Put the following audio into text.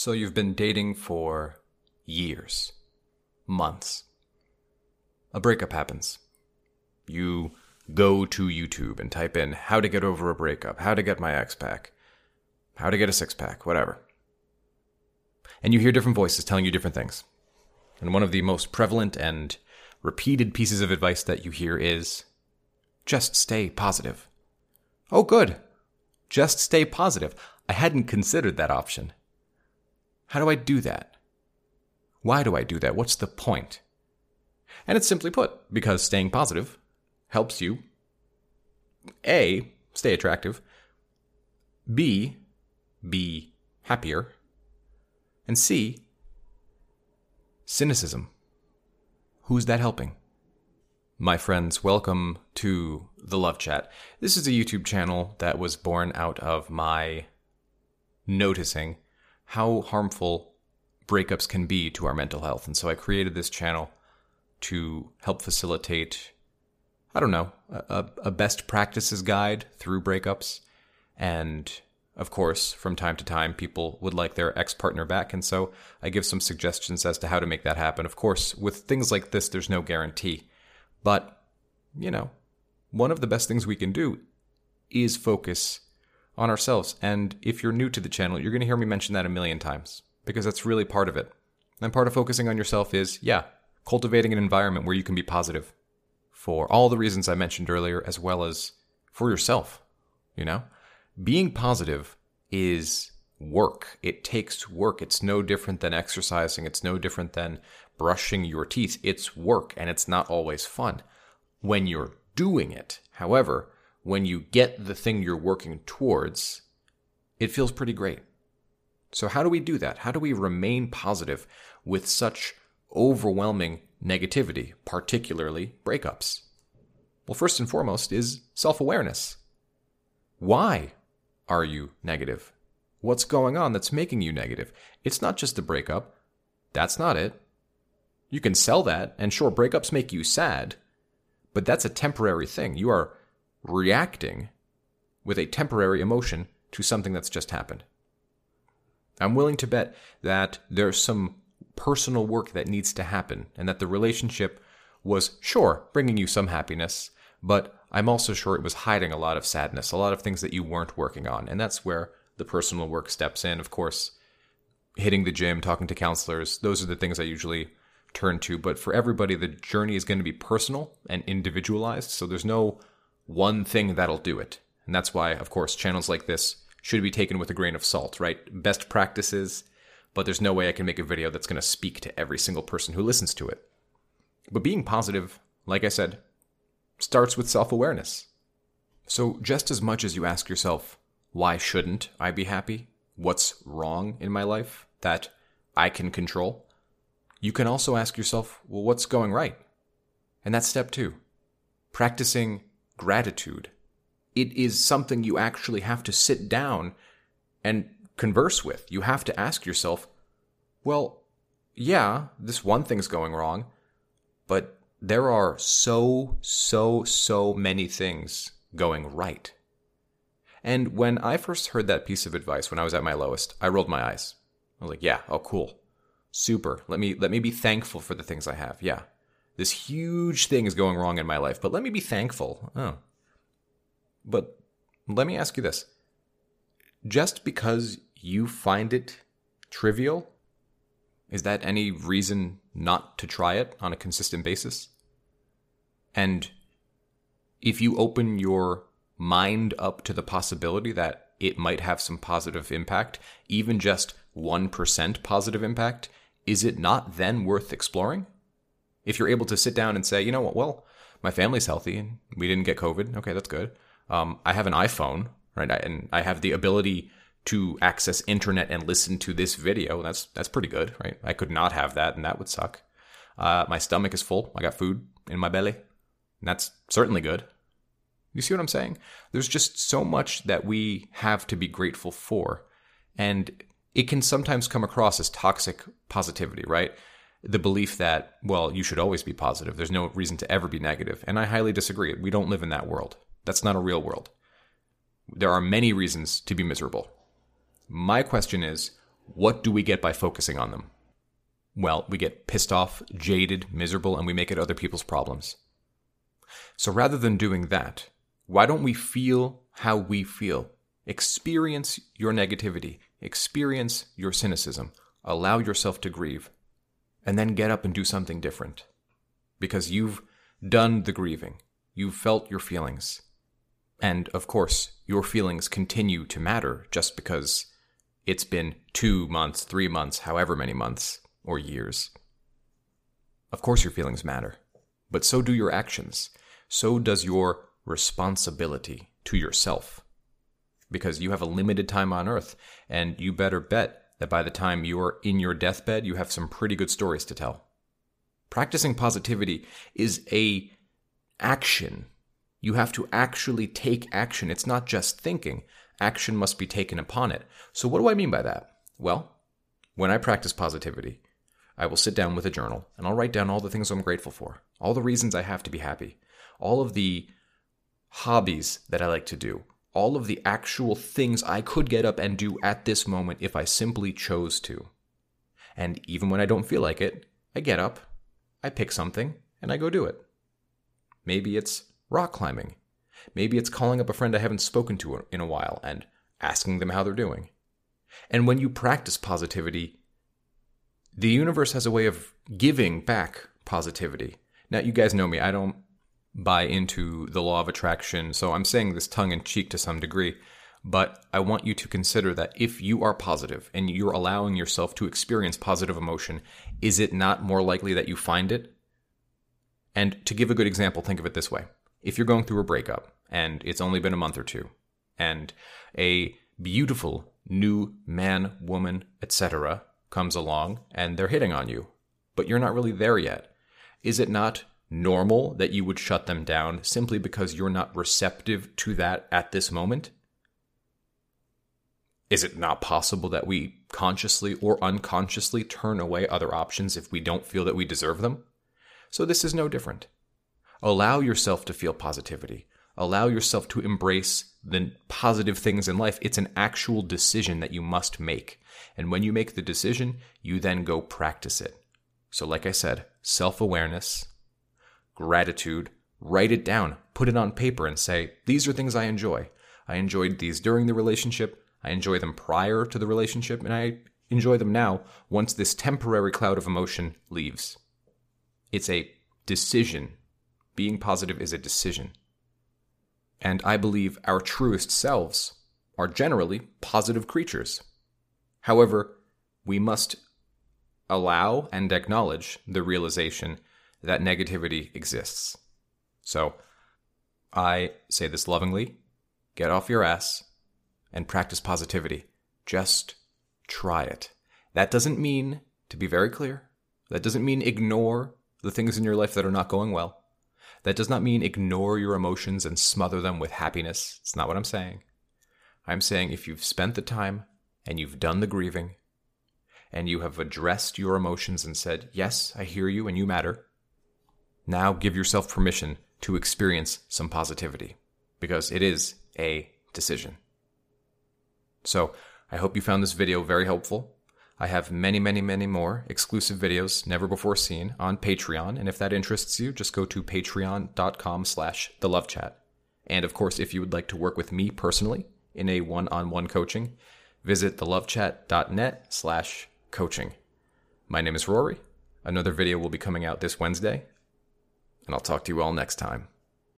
So you've been dating for years, months. A breakup happens. You go to YouTube and type in how to get over a breakup, how to get my ex back, how to get a six pack, whatever. And you hear different voices telling you different things. And one of the most prevalent and repeated pieces of advice that you hear is just stay positive. Oh, good. Just stay positive. I hadn't considered that option. How do I do that? Why do I do that? What's the point? And it's simply put because staying positive helps you A, stay attractive, B, be happier, and C, cynicism. Who's that helping? My friends, welcome to the Love Chat. This is a YouTube channel that was born out of my noticing how harmful breakups can be to our mental health. And so I created this channel to help facilitate, I don't know, a, a best practices guide through breakups. And of course, from time to time, people would like their ex partner back. And so I give some suggestions as to how to make that happen. Of course, with things like this, there's no guarantee. But, you know, one of the best things we can do is focus on ourselves. And if you're new to the channel, you're going to hear me mention that a million times because that's really part of it. And part of focusing on yourself is, yeah, cultivating an environment where you can be positive for all the reasons I mentioned earlier, as well as for yourself. You know, being positive is work. It takes work. It's no different than exercising. It's no different than brushing your teeth. It's work and it's not always fun when you're doing it. However, when you get the thing you're working towards, it feels pretty great. So, how do we do that? How do we remain positive with such overwhelming negativity, particularly breakups? Well, first and foremost is self awareness. Why are you negative? What's going on that's making you negative? It's not just the breakup. That's not it. You can sell that, and sure, breakups make you sad, but that's a temporary thing. You are reacting with a temporary emotion to something that's just happened. I'm willing to bet that there's some personal work that needs to happen and that the relationship was, sure, bringing you some happiness, but I'm also sure it was hiding a lot of sadness, a lot of things that you weren't working on. And that's where the personal work steps in. Of course, hitting the gym, talking to counselors, those are the things I usually turn to. But for everybody, the journey is going to be personal and individualized. So there's no one thing that'll do it. And that's why, of course, channels like this should be taken with a grain of salt, right? Best practices, but there's no way I can make a video that's going to speak to every single person who listens to it. But being positive, like I said, starts with self awareness. So, just as much as you ask yourself, why shouldn't I be happy? What's wrong in my life that I can control? You can also ask yourself, well, what's going right? And that's step two practicing gratitude. It is something you actually have to sit down and converse with. You have to ask yourself, well, yeah, this one thing's going wrong, but there are so, so, so many things going right. And when I first heard that piece of advice when I was at my lowest, I rolled my eyes. I was like, yeah, oh cool. Super. Let me let me be thankful for the things I have. Yeah this huge thing is going wrong in my life, but let me be thankful. Oh. But let me ask you this just because you find it trivial, is that any reason not to try it on a consistent basis? And if you open your mind up to the possibility that it might have some positive impact, even just 1% positive impact, is it not then worth exploring? If you're able to sit down and say, you know what, well, my family's healthy and we didn't get COVID. Okay, that's good. Um, I have an iPhone, right? And I have the ability to access internet and listen to this video. That's that's pretty good, right? I could not have that, and that would suck. Uh, my stomach is full. I got food in my belly, and that's certainly good. You see what I'm saying? There's just so much that we have to be grateful for, and it can sometimes come across as toxic positivity, right? The belief that, well, you should always be positive. There's no reason to ever be negative. And I highly disagree. We don't live in that world. That's not a real world. There are many reasons to be miserable. My question is, what do we get by focusing on them? Well, we get pissed off, jaded, miserable, and we make it other people's problems. So rather than doing that, why don't we feel how we feel? Experience your negativity, experience your cynicism, allow yourself to grieve, and then get up and do something different. Because you've done the grieving, you've felt your feelings. And of course, your feelings continue to matter just because it's been two months, three months, however many months or years. Of course, your feelings matter, but so do your actions. So does your responsibility to yourself. Because you have a limited time on earth, and you better bet that by the time you're in your deathbed, you have some pretty good stories to tell. Practicing positivity is a action. You have to actually take action. It's not just thinking. Action must be taken upon it. So what do I mean by that? Well, when I practice positivity, I will sit down with a journal and I'll write down all the things I'm grateful for, all the reasons I have to be happy, all of the hobbies that I like to do, all of the actual things I could get up and do at this moment if I simply chose to. And even when I don't feel like it, I get up, I pick something, and I go do it. Maybe it's rock climbing. Maybe it's calling up a friend I haven't spoken to in a while and asking them how they're doing. And when you practice positivity, the universe has a way of giving back positivity. Now, you guys know me, I don't buy into the law of attraction, so I'm saying this tongue in cheek to some degree. But I want you to consider that if you are positive and you're allowing yourself to experience positive emotion, is it not more likely that you find it? And to give a good example, think of it this way. If you're going through a breakup and it's only been a month or two, and a beautiful new man, woman, etc., comes along and they're hitting on you, but you're not really there yet. Is it not normal that you would shut them down simply because you're not receptive to that at this moment? Is it not possible that we consciously or unconsciously turn away other options if we don't feel that we deserve them? So this is no different. Allow yourself to feel positivity. Allow yourself to embrace the positive things in life. It's an actual decision that you must make. And when you make the decision, you then go practice it. So, like I said, self awareness, gratitude, write it down, put it on paper, and say, These are things I enjoy. I enjoyed these during the relationship. I enjoy them prior to the relationship, and I enjoy them now once this temporary cloud of emotion leaves. It's a decision. Being positive is a decision. And I believe our truest selves are generally positive creatures. However, we must allow and acknowledge the realization that negativity exists. So, I say this lovingly get off your ass and practice positivity. Just try it. That doesn't mean, to be very clear, that doesn't mean ignore the things in your life that are not going well. That does not mean ignore your emotions and smother them with happiness. It's not what I'm saying. I'm saying if you've spent the time and you've done the grieving and you have addressed your emotions and said, Yes, I hear you and you matter, now give yourself permission to experience some positivity because it is a decision. So, I hope you found this video very helpful. I have many, many, many more exclusive videos never before seen on Patreon, and if that interests you, just go to patreon.com slash thelovechat. And of course, if you would like to work with me personally in a one-on-one coaching, visit thelovechat.net slash coaching. My name is Rory. Another video will be coming out this Wednesday, and I'll talk to you all next time.